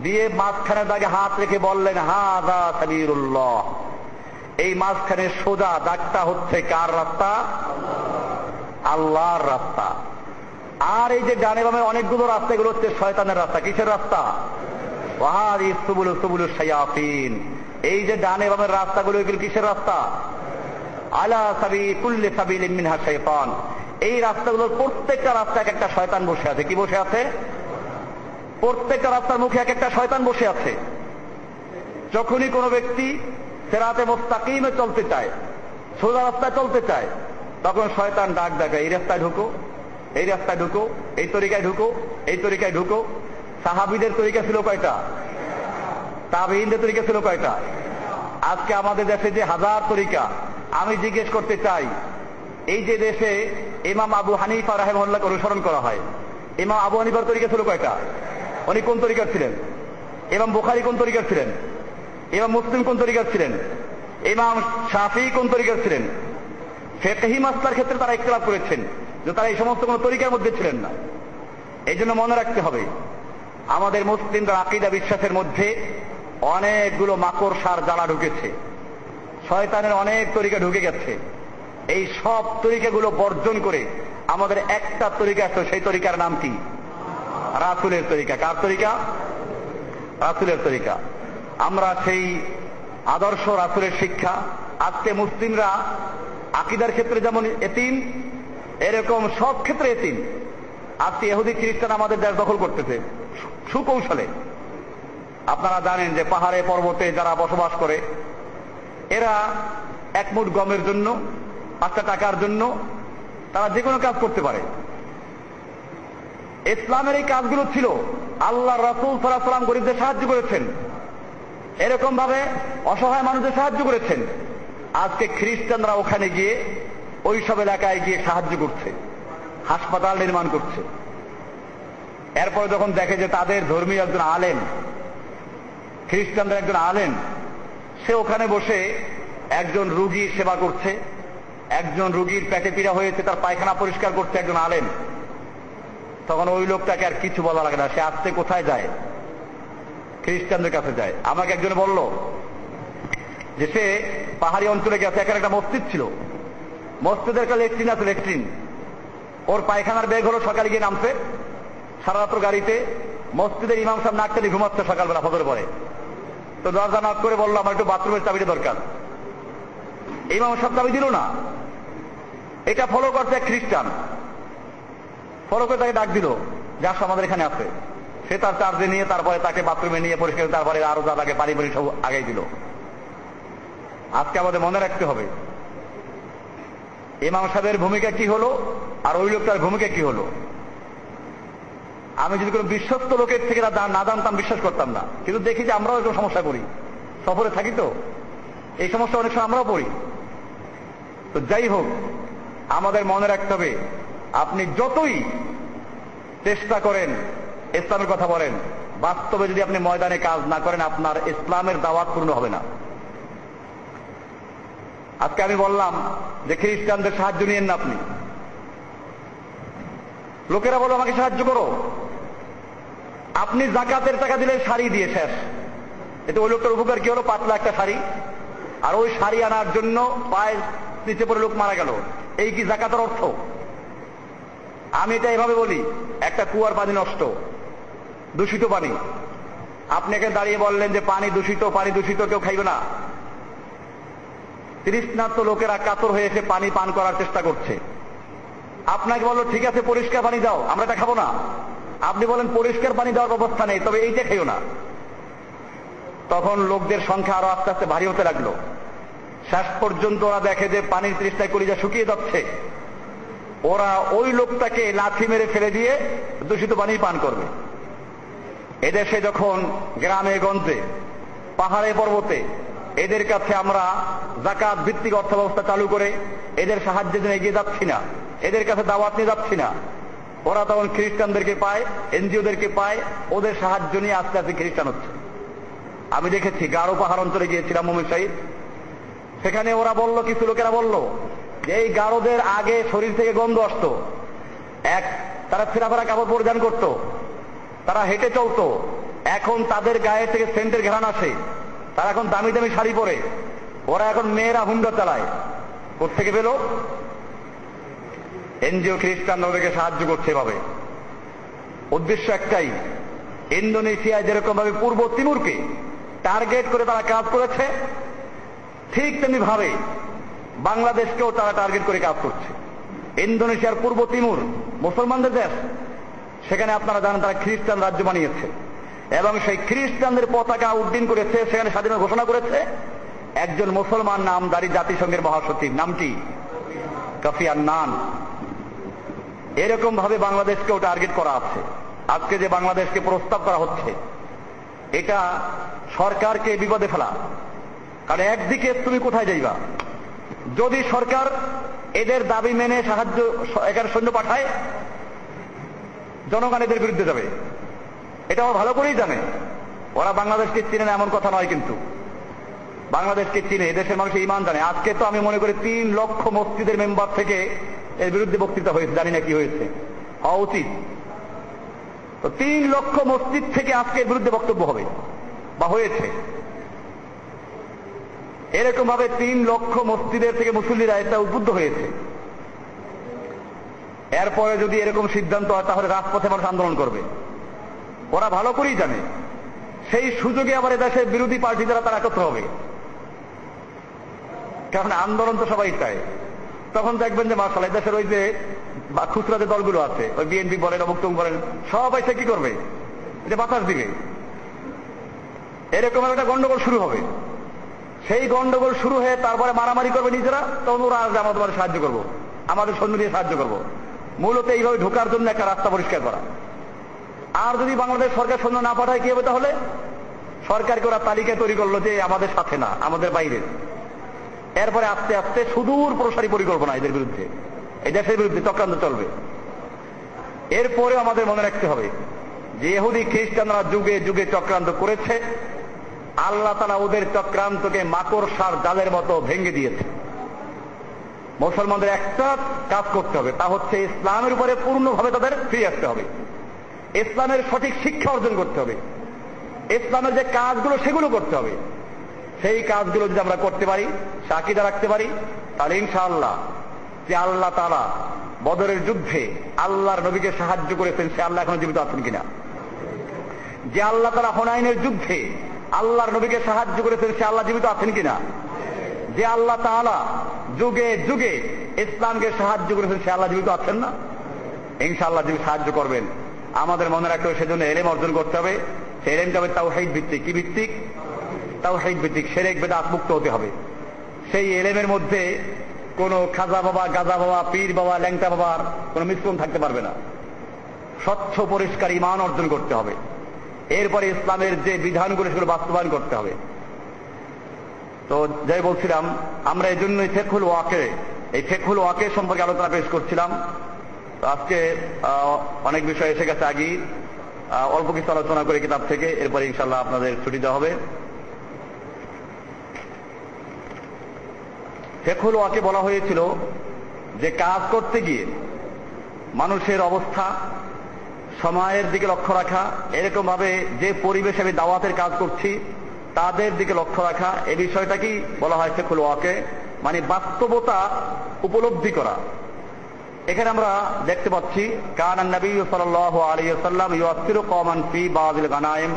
দিয়ে মাঝখানে দাগে হাত রেখে বললেন হা দা সাবিরুল্লাহ এই মাঝখানে সোজা দাগটা হচ্ছে কার রাস্তা? আল্লাহর রাস্তা। আর এই যে ডানে বামে অনেকগুলো রাস্তা, এগুলো হচ্ছে শয়তানের রাস্তা। কিসের রাস্তা? এই যে ডানে বামের রাস্তাগুলো, এগুলো কিসের রাস্তা? আলা সাবি কুল্লে সাবিল মিনহা শয়তান। এই রাস্তাগুলোর প্রত্যেকটা রাস্তা এক একটা শয়তান বসে আছে। কি বসে আছে? প্রত্যেকটা রাস্তার মুখে এক একটা শয়তান বসে আছে। যখনই কোনো ব্যক্তি সেরাতে মোস্তাকিমে চলতে চায়, সোজা রাস্তায় চলতে চায়, তখন শয়তান ডাক ডাকে, এই রাস্তায় ঢুকো, এই রাস্তায় ঢুকো, এই তরিকায় ঢুকো, এই তরিকায় ঢুকো। সাহাবিদের তরিকা ছিল কয়টা? তাবিনদের তরিকা ছিল কয়টা? আজকে আমাদের দেশে যে হাজার তরিকা, আমি জিজ্ঞেস করতে চাই, এই যে দেশে ইমাম আবু হানিফা রাহেমহল্লাকে অনুসরণ করা হয়, ইমাম আবু হানিফার তরিকা ছিল কয়টা? উনি কোন তরিকার ছিলেন? ইমাম বুখারি কোন তরিকার ছিলেন? ইমাম মুসলিম কোন তরিকার ছিলেন? ইমাম শাফি কোন তরিকার ছিলেন? ফেকহি মাস্তার ক্ষেত্রে তারা ইখতলাফ করেছেন, যে তারা এই সমস্ত কোন তরিকার মধ্যে ছিলেন না। এই জন্য মনে রাখতে হবে আমাদের মুসলিমদের আকিদা বিশ্বাসের মধ্যে অনেকগুলো মাকড়, সার, জ্বালা ঢুকেছে। শয়তানের অনেক তরিকা ঢুকে গেছে। এই সব তরিকাগুলো বর্জন করে আমাদের একটা তরিকা আছে, সেই তরিকার নাম কি? রাসুলের তরিকা। কার তরিকা? রাসুলের তরিকা। আমরা সেই আদর্শ রাসুলের শিক্ষা। আজকে মুসলিমরা আকিদার ক্ষেত্রে যেমন এতিম, এরকম সব ক্ষেত্রে এতিম। আজকে এহুদি খ্রিস্টান আমাদের দেশ দখল করতেছে। সুকৌশলে। আপনারা জানেন যে পাহাড়ে, পর্বতে যারা বসবাস করে, এরা এক মুঠ গমের জন্য, পাঁচটা টাকার জন্য তারা যে কোনো কাজ করতে পারে। ইসলামের এই কাজগুলো ছিল। আল্লাহ রাসুল সাল্লাম গরিবদের সাহায্য করেছেন। এরকম ভাবে অসহায় মানুষদের সাহায্য করেছেন। আজকে খ্রিস্টানরা ওখানে গিয়ে ওই সব এলাকায় গিয়ে সাহায্য করছে। হাসপাতাল নির্মাণ করছে। এরপর যখন দেখে যে তাদের ধর্মীয় একজন আলেম, খ্রিস্টানদের একজন আলেম, সে ওখানে বসে একজন রুগীর সেবা করছে, একজন রুগীর পেটে পীড়া হয়েছে, তার পায়খানা পরিষ্কার করছে একজন আলেম। তখন ওই লোকটাকে আর কিছু বলা লাগে না, সে আসতে কোথায় যায়? খ্রিস্টানদের কাছে যায়। আমাকে একজনে বলল যে সে পাহাড়ি অঞ্চলে গেছে, এখানে একটা মসজিদ ছিল। মসজিদের একটা লেট্রিন আছে, লেট্রিন। ওর পায়খানার বেগ হলো সকালে গিয়ে নামছে। সারা রাত্র গাড়িতে মসজিদের ইমাম সাহেব নাক টেনে ঘুমাচ্ছে সকালবেলা ফজর পরে। তো দরজা নাক করে বলল, আমার একটু বাথরুমের চাবিটা দরকার। ইমাম সাহেব চাবি দিল না। এটা ফলো করছে এক খ্রিস্টান। ফলো করে তাকে ডাক দিল, যা আমাদের এখানে আছে। সে তার চার্জে নিয়ে তারপরে তাকে বাথরুমে নিয়ে পরিষ্কার তারপরে আরও যা তাকে পানি পানি সব আগাই দিল। আজকে আমাদের মনে রাখতে হবে, ইমাম সাহেবের ভূমিকা কি হলো? আর ওই লোকটার ভূমিকা কি হলো? আমি যদি কোনো বিশ্বস্ত লোকের থেকে না জানতাম, বিশ্বাস করতাম না। কিন্তু দেখি যে আমরাও একটু সমস্যা করি। সফরে থাকি তো। এই সমস্যা অনেক সময় আমরাও পড়ি। তো যাই হোক, আমাদের মনে রাখতে হবে, আপনি যতই চেষ্টা করেন ইসলামের কথা বলেন, বাস্তবে যদি আপনি ময়দানে কাজ না করেন, আপনার ইসলামের দাওয়াত পূর্ণ হবে না। আজকে আমি বললাম যে খ্রিস্টানদের সাহায্য নিয়েন না আপনি। লোকেরা বলো, আমাকে সাহায্য করো। আপনি জাকাতের টাকা দিলে শাড়ি দিয়ে শেষ এতে ওই লোকটার উপকার কি হলো? পাতলা একটা শাড়ি। আর ওই শাড়ি আনার জন্য পায়ের নিচে পড়ে লোক মারা গেল। এই কি জাকাতের অর্থ? আমি এটা এভাবে বলি, একটা কুয়ার পানি নষ্ট, দূষিত পানি। আপনি এখানে দাঁড়িয়ে বললেন যে পানি দূষিত পানি দূষিত, কেউ খাইবে না। তৃষ্ণার্ত লোকেরা কাতর হয়ে এসে পানি পান করার চেষ্টা করছে। আপনাকে বলল, ঠিক আছে, পরিষ্কার পানি দাও, আমরা এটা খাব না। আপনি বলেন, পরিষ্কার পানি দেওয়ার ব্যবস্থা নেই, তবে এইটা খেয়েও না। তখন লোকদের সংখ্যা আরও আস্তে আস্তে ভারী হতে লাগল। শেষ পর্যন্ত ওরা দেখে যে পানির তৃষ্ণায় কলিজা শুকিয়ে যাচ্ছে। ওরা ওই লোকটাকে লাথি মেরে ফেলে দিয়ে দূষিত পানি পান করবে। এদেশে যখন, গ্রামে, গঞ্জে, পাহাড়ে, পর্বতে, এদের কাছে আমরা জাকাত ভিত্তিক অর্থ ব্যবস্থা চালু করে এদের সাহায্যের জন্য এগিয়ে যাচ্ছি না। এদের কাছে দাওয়াত নিয়ে যাচ্ছি না। ওরা তখন খ্রিস্টানদেরকে পায়, এনজিওদেরকে পায়, ওদের সাহায্য নিয়ে আস্তে আস্তে খ্রিস্টান হচ্ছে। আমি দেখেছি, গারো পাহাড় অঞ্চলে গিয়েছিলাম মোমিন সাহিদ সেখানে ওরা বলল, কিছু লোকেরা বলল যে এই গারোদের আগে শরীর থেকে গন্ধ আসতো। এক, তারা ফেরাফেরা কাপড় পরিধান করত। তারা হেঁটে চলতো। এখন তাদের গায়ে থেকে সেন্টের ঘেরান আসে। তারা এখন দামি দামি শাড়ি পরে। ওরা এখন মেয়েরা হুন্ডা চালায়। কোথেকে পেল? এনজিও খ্রিস্টান ওদেরকে সাহায্য করছে এভাবে। উদ্দেশ্য একটাই, ইন্দোনেশিয়ায় যেরকম ভাবে পূর্ব তিমুরকে টার্গেট করে তারা কাজ করেছে, ঠিক তেমনি ভাবে বাংলাদেশকেও তারা টার্গেট করে কাজ করছে। ইন্দোনেশিয়ার পূর্ব তিমুর মুসলমানদের দেশ, সেখানে আপনারা জানেন তারা খ্রিস্টান রাজ্য বানিয়েছে। এবং সেই খ্রিস্টানদের পতাকা উদ্দিন করেছে, সেখানে স্বাধীনতা ঘোষণা করেছে একজন মুসলমান নাম নামদারি জাতিসংঘের মহাসচিব। নামটি কাফিয়ান নান এরকম ভাবে বাংলাদেশকেও টার্গেট করা আছে। আজকে যে বাংলাদেশকে প্রস্তাব করা হচ্ছে, এটা সরকারকে বিপদে ফেলা। কারণ একদিকে তুমি কোথায় যাইবা? যদি সরকার এদের দাবি মেনে সাহায্য এখানে সৈন্য পাঠায়, জনগণ এদের বিরুদ্ধে যাবে। এটা ওরা ভালো করেই জানে। ওরা বাংলাদেশকে চিনে না, এমন কথা নয় কিন্তু। বাংলাদেশকে চিনে এদেশের মানুষ ইমান জানে। আজকে তো আমি মনে করি তিন লক্ষ মসজিদের মেম্বার থেকে এর বিরুদ্ধে বক্তৃতা হয়েছে, জানি না কি হয়েছে। হওয়া উচিত। তো তিন লক্ষ মসজিদ থেকে আজকে এর বিরুদ্ধে বক্তব্য হবে, বা হয়েছে। এরকম ভাবে তিন লক্ষ মসজিদের থেকে মুসল্লিরা এটা উদ্বুদ্ধ হয়েছে। এরপরে যদি এরকম সিদ্ধান্ত হয়, তাহলে রাজপথে মানুষ আন্দোলন করবে। ওরা ভালো করেই জানে। সেই সুযোগে আবার দেশের বিরোধী পার্টি দ্বারা তারা একত্র হবে। কারণ আন্দোলন তো সবাই চায়। তখন দেখবেন যে মার্শাল দেশের ওই যে বা খুচরা যে দলগুলো আছে, ওই বিএনপি বলেন অবক্তম বলেন সবাই সে কি করবে? এটা বাতাস দিবে। এরকম একটা গন্ডগোল শুরু হবে। সেই গন্ডগোল শুরু হয়ে তারপরে মারামারি করবে নিজেরা, তখন ওরা আসবে আমরা তোমাদের সাহায্য করব। আমাদের সৈন্য দিয়ে সাহায্য করব। মূলত এইভাবে ঢোকার জন্য একটা রাস্তা পরিষ্কার করা। আর যদি বাংলাদেশ সরকার সৈন্য না পাঠায়, কি হবে তাহলে? সরকারকে ওরা তালিকা তৈরি করল যে, আমাদের সাথে না, আমাদের বাইরে। এরপরে আস্তে আস্তে সুদূর প্রসারী পরিকল্পনা এদের বিরুদ্ধে। এই দেশের বিরুদ্ধে চক্রান্ত চলবে। এরপরে আমাদের মনে রাখতে হবে, যে এহুদি খ্রিস্টানরা যুগে যুগে চক্রান্ত করেছে, আল্লাহ তালা ওদের চক্রান্তকে মাকড়, সার, জালের মতো ভেঙে দিয়েছে। মুসলমানদের একটা কাজ করতে হবে, তা হচ্ছে ইসলামের উপরে পূর্ণভাবে তাদের ফিরে আসতে হবে। ইসলামের সঠিক শিক্ষা অর্জন করতে হবে। ইসলামের যে কাজগুলো, সেগুলো করতে হবে। সেই কাজগুলো যদি আমরা করতে পারি, সাকিদা রাখতে পারি, তাহলে ইনশাআল্লাহ যে আল্লাহ তালা বদরের যুদ্ধে আল্লাহর নবীকে সাহায্য করেছেন, সে আল্লাহ এখন জীবিত আছেন কিনা? যে আল্লাহ তারা হোনাইনের যুদ্ধে আল্লাহর নবীকে সাহায্য করেছেন, সে আল্লাহ জীবিত আছেন কিনা? যে আল্লাহ তালা যুগে যুগে ইসলামকে সাহায্য করেছেন, সে আল্লাহ জীবিত আছেন না? ইনশাআল্লাহ যিনি সাহায্য করবেন, আমাদের মনে রাখতে হবে সেজন্য এলেম অর্জন করতে হবে। সে এলেমটা হবে তাও ভিত্তিক। কি ভিত্তিক? তাও ভিত্তিক সেরেক বেদাত মুক্ত হতে হবে। সেই এলেমের মধ্যে কোনো খাজা বাবা, গাজা বাবা, পীর বাবা, ল্যাংটা বাবার কোনো মিশ্রণ থাকতে পারবে না। স্বচ্ছ, পরিষ্কার ইমান অর্জন করতে হবে। এরপরে ইসলামের যে বিধানগুলো সেগুলো বাস্তবায়ন করতে হবে। তো যাই বলছিলাম, আমরা এই জন্যই ফেকুল ওয়াকে, এই ফেকুল ওয়াকে সম্পর্কে আলোচনা পেশ করছিলাম। আজকে অনেক বিষয় এসে গেছে আগেই। অল্প কিছু আলোচনা করে কিতাব থেকে, এরপরে ইনশাল্লাহ আপনাদের ছুটি দেওয়া হবে। ফেকুল ওয়াকে বলা হয়েছিল যে কাজ করতে গিয়ে মানুষের অবস্থা, সময়ের দিকে লক্ষ্য রাখা এরকম ভাবে যে পরিবেশে আমি দাওয়াতের কাজ করছি, তাদের দিকে লক্ষ্য রাখা এই বিষয়টাকেই বলা হয় ফেকুল ওয়াকে মানে বাস্তবতা উপলব্ধি করা। এখানে আমরা দেখতে পাচ্ছি কান গানায়েম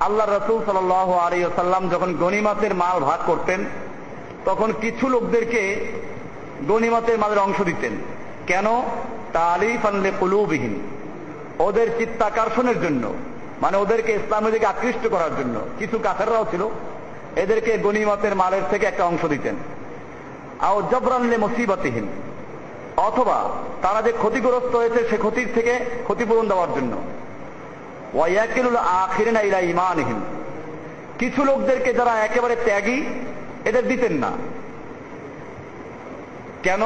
আল্লাহ রসুল সাল আলিয়াল্লাম যখন গনিমাতের মাল ভাগ করতেন তখন কিছু লোকদেরকে গনিমাতের মালের অংশ দিতেন। কেন? তালিফ আনলে কুলুবিহীন ওদের চিত্তাকর্ষণের জন্য। মানে ওদেরকে ইসলামের দিকে আকৃষ্ট করার জন্য। কিছু কাফেররাও ছিল। এদেরকে গনিমতের মালের থেকে একটা অংশ দিতেন। আও জবরানলে মুসিবতহীন অথবা তারা যে ক্ষতিগ্রস্ত হয়েছে সে ক্ষতির থেকে ক্ষতিপূরণ দেওয়ার জন্য। ওয়াইয়াকিনুল আখিরিনা ইলা ইমানহীন কিছু লোকদেরকে যারা একেবারে ত্যাগী এদের দিতেন না। কেন?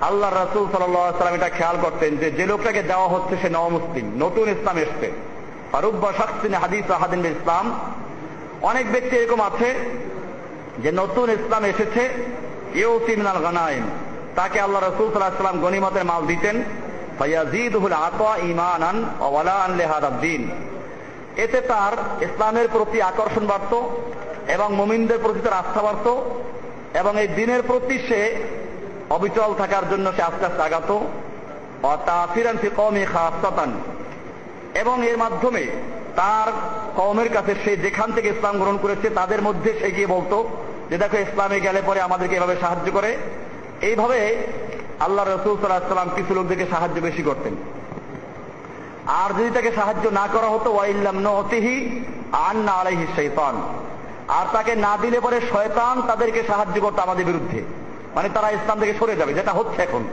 আল্লাহ রাসুল সাল্লাম এটা খেয়াল করতেন যে যে লোকটাকে দেওয়া হচ্ছে সে নবমুসলিম নতুন ইসলাম এসছে। ফারুব্বা শাকসিন হাদিস আহাদিন ইসলাম, অনেক ব্যক্তি এরকম আছে যে, নতুন ইসলাম এসেছে ইউসিমিনাল গানাইম, তাকে আল্লাহ রসুল সাল্লাহ সাল্লাম গনিমতের মাল দিতেন ফাইয়াজিদুল আতা ইমানান ওয়ালা আন লেহাদাদ্দিন এতে তার ইসলামের প্রতি আকর্ষণ বাড়ত এবং মুমিনদের প্রতি তার আস্থা বাড়ত এবং এই দিনের প্রতি সে অবিচল থাকার জন্য সে আস্তে আস্তে আগাত। অতাফিরান ফি কমে খাস্তান। এবং এর মাধ্যমে তার কমের কাছে সে যেখান থেকে ইসলাম গ্রহণ করেছে তাদের মধ্যে সে গিয়ে বলতো যে দেখো ইসলামে গেলে পরে আমাদেরকে এভাবে সাহায্য করে। এইভাবে আল্লাহ রসুল সাল্লাহাম কিছু লোকদেরকে সাহায্য বেশি করতেন। আর যদি তাকে সাহায্য না করা হতো, ওয়াইল্লাম নতিহি আন না আলাইহি শৈতান। আর তাকে না দিলে পরে শয়তান তাদেরকে সাহায্য করতো আমাদের বিরুদ্ধে। মানে তারা ইসলাম থেকে সরে যাবে, যেটা হচ্ছে এখন।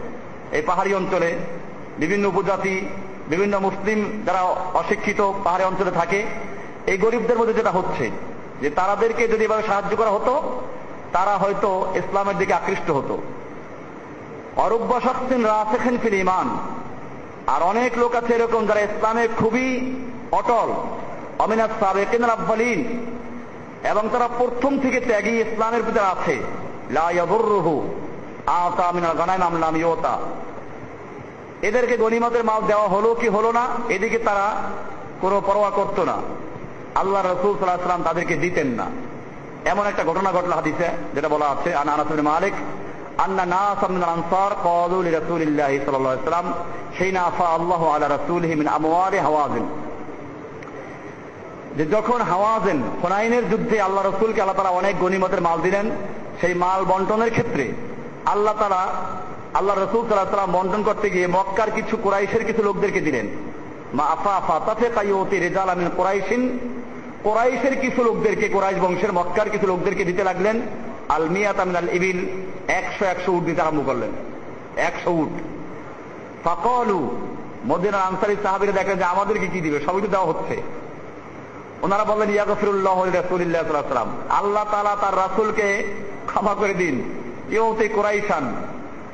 এই পাহাড়ি অঞ্চলে বিভিন্ন উপজাতি, বিভিন্ন মুসলিম যারা অশিক্ষিত পাহাড়ি অঞ্চলে থাকে, এই গরিবদের মধ্যে যেটা হচ্ছে, যে তারাদেরকে যদি এভাবে সাহায্য করা হতো, তারা হয়তো ইসলামের দিকে আকৃষ্ট হতো। অরব্যশক্তিন রাসেখেন ফিল ইমান আর অনেক লোক আছে এরকম যারা ইসলামে খুবই অটল। অমিনাত সাবেকিন আব্বালিন। এবং তারা প্রথম থেকে ত্যাগী ইসলামের ভিতরে আছে। এদেরকে গনিমতের মাল দেওয়া হলো কি হলো না, এদিকে তারা কোনো পরোয়া করত না। আল্লাহ রসুল সাল্লাহ সাল্লাম তাদেরকে দিতেন না। এমন একটা ঘটনা ঘটলো হাদিসে, যেটা বলা আছে, আনা আনাসুল মালিক যে যখন হাওয়াজেন হোনাইনের যুদ্ধে আল্লাহ রসুলকে আল্লাহ তারা অনেক গনিমতের মাল দিলেন, সেই মাল বন্টনের ক্ষেত্রে আল্লাহ তারা আল্লাহ রসুল সাল্লাহ সাল্লাম বন্টন করতে গিয়ে মক্কার কিছু কোরাইশের কিছু লোকদেরকে দিলেন। আফা আফা তাতে কাইয়তি রেজাল আমিন কোরাইশিন। কোরাইশের কিছু লোকদেরকে, কোরাইশ বংশের মক্কার কিছু লোকদেরকে দিতে লাগলেন। আল মিয়াত আমিন আল ইবিল। একশো একশো উঠ দিতে আরম্ভ করলেন। একশো উঠ ফাকলু, মদিনার আনসারি সাহাবিরা দেখেন যে আমাদেরকে কি দিবে? সবই তো দেওয়া হচ্ছে। ওনারা বললেন, ইয়াগফিরুল্লাহ রাসূলিল্লাহ সাল্লাল্লাহু আল্লাহ তালা তার রাসুলকে ক্ষমা করে দিন। ইউতি কুরাইশান,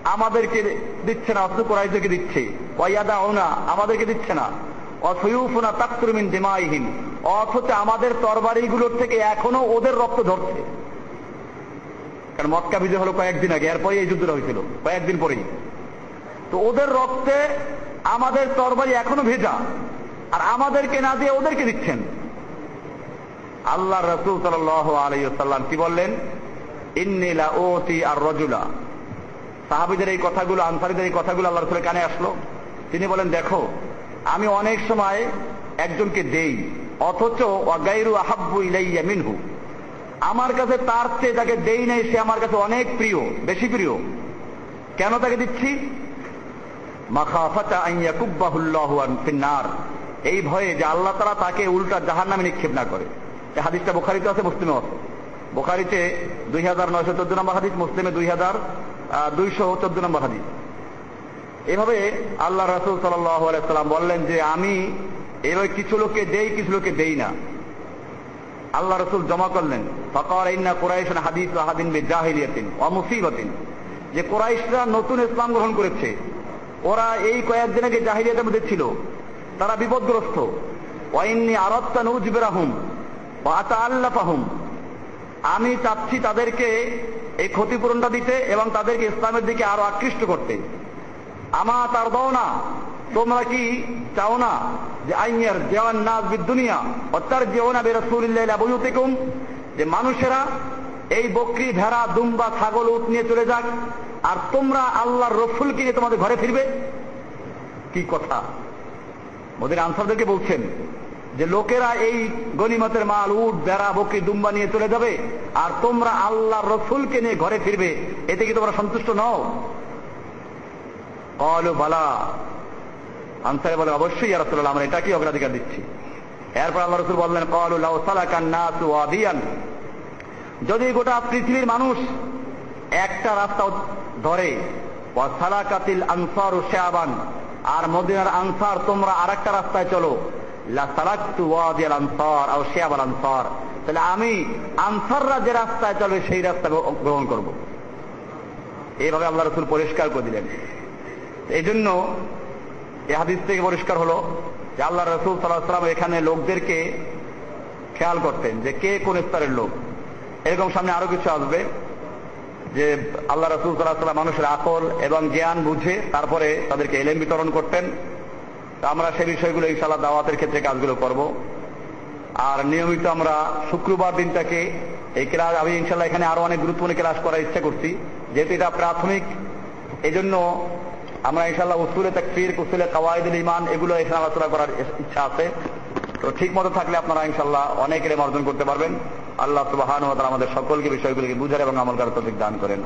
আমাদেরকে দিচ্ছে না, অথচ কুরাইশদেরকে দিচ্ছে। ওয়াইয়াদা ওনা আমাদেরকে দিচ্ছে না। অথয়ুফুনা তাকতুরমিন দিমাইহিন অথচ আমাদের তরবারিগুলোর থেকে এখনও ওদের রক্ত ধরছে কারণ মক্কা বিজয় হলো কয়েকদিন আগে এরপরে এই যুদ্ধটা হয়েছিল, কয়েকদিন পরেই। তো ওদের রক্তে আমাদের তরবারি এখনও ভেজা, আর আমাদেরকে না দিয়ে ওদেরকে দিচ্ছেন। আল্লাহ রসুল সাল্লাম কি বললেন? ইন্নিলা ওতি আর রজুলা সাহাবিদের এই কথাগুলো, আনসারিদের এই কথাগুলো আল্লাহ রসুলের কানে আসলো। তিনি বলেন, দেখো, আমি অনেক সময় একজনকে দেই, অথচ অগাইরু আহাব্বু ইলাইয়া মিনহু। আমার কাছে তার চেয়ে যাকে দেই নাই, সে আমার কাছে অনেক প্রিয়, বেশি প্রিয়। কেন তাকে দিচ্ছি? এই ভয়ে যে আল্লাহ তারা তাকে উল্টা জাহান নামে নিক্ষেপ না করে। এই হাদিসটা বোখারিতে আছে মুসলিমে আছে। বোখারিতে দুই হাজার নয়শো চোদ্দ নম্বর হাদিস, মুসলিমে দুই হাজার দুইশো চোদ্দ নম্বর হাদিস। এভাবে আল্লাহ রাসুল সাল্লাম বললেন যে, আমি এভাবে কিছু লোককে দেই, কিছু লোককে দেই না। আল্লাহ রসুল জমা করলেন। ফকর ইন্না কোরাইশ হাদিস হাদিন বে জাহিলিয়াতিন অমুসিবতিন যে কোরাইশরা নতুন ইসলাম গ্রহণ করেছে, ওরা এই কয়েকদিন আগে জাহিলিয়াতের মধ্যে ছিল। তারা বিপদগ্রস্ত। ওয়াইন্নি আরত্তা নুজবেরাহুম আতা আল্লাফাহুম আমি চাচ্ছি তাদেরকে এই ক্ষতিপূরণটা দিতে এবং তাদেরকে ইসলামের দিকে আরও আকৃষ্ট করতে। আমা তার দাও না তোমরা কি চাও না যে আইনিয়ার দেওয়ান নাজ বিদুনিয়া অত্যার যেও না বেরসুল্লাহ বইতেকুম যে মানুষেরা এই বকরি, ভেড়া, দুম্বা, ছাগল উঠ নিয়ে চলে যাক, আর তোমরা আল্লাহর রসুলকে নিয়ে তোমাদের ঘরে ফিরবে? কি কথা? মোদের আনসারদেরকে বলছেন যে লোকেরা এই গনিমতের মাল, উট বেড়া বকরি, দুম্বা নিয়ে চলে যাবে, আর তোমরা আল্লাহ রসুলকে নিয়ে ঘরে ফিরবে। এতে কি তোমরা সন্তুষ্ট নও? কলু বালা আনসারে বলে, অবশ্যই রসুল্লাহ আমরা এটাকেই অগ্রাধিকার দিচ্ছি। এরপর আল্লাহ রসুল বললেন কলু লাউসালাকান্নাসুয়াদিয়ান যদি গোটা পৃথিবীর মানুষ একটা রাস্তা ধরে সালাকাতিল আনসার ও শেয়াবান আর মদিনার আনসার, তোমরা আর একটা রাস্তায় চলো। আনসার তাহলে আমি আনসাররা যে রাস্তায় চলবে, সেই রাস্তা গ্রহণ করব। এইভাবে আল্লাহ রসুল পরিষ্কার করে দিলেন। এই জন্য এ হাদিস থেকে পরিষ্কার হলো যে আল্লাহ রসুল সাল্লাহ সাল্লাম এখানে লোকদেরকে খেয়াল করতেন যে কে কোন স্তরের লোক। এরকম সামনে আরও কিছু আসবে যে আল্লাহ রসুল সাল্লাহ মানুষের আকল এবং জ্ঞান বুঝে তারপরে তাদেরকে এলেম বিতরণ করতেন। তো আমরা সেই বিষয়গুলো ইনশাল্লাহ দাওয়াতের ক্ষেত্রে কাজগুলো করব। আর নিয়মিত আমরা শুক্রবার দিনটাকে এই ক্লাস, আমি ইনশাল্লাহ এখানে আরও অনেক গুরুত্বপূর্ণ ক্লাস করার ইচ্ছা করছি। যেহেতু এটা প্রাথমিক এই জন্য আমরা ইনশাল্লাহ উসুলে তাকফির, উসুলে কাওয়াইদুল ইমান এগুলো এখানে আলোচনা করার ইচ্ছা আছে। তো ঠিক মতো থাকলে আপনারা ইনশাল্লাহ অনেক রেম অর্জন করতে পারবেন। আল্লাহ সুবাহান আমাদের সকলকে বিষয়গুলিকে বুঝার এবং আমল করার প্রতীক দান করেন।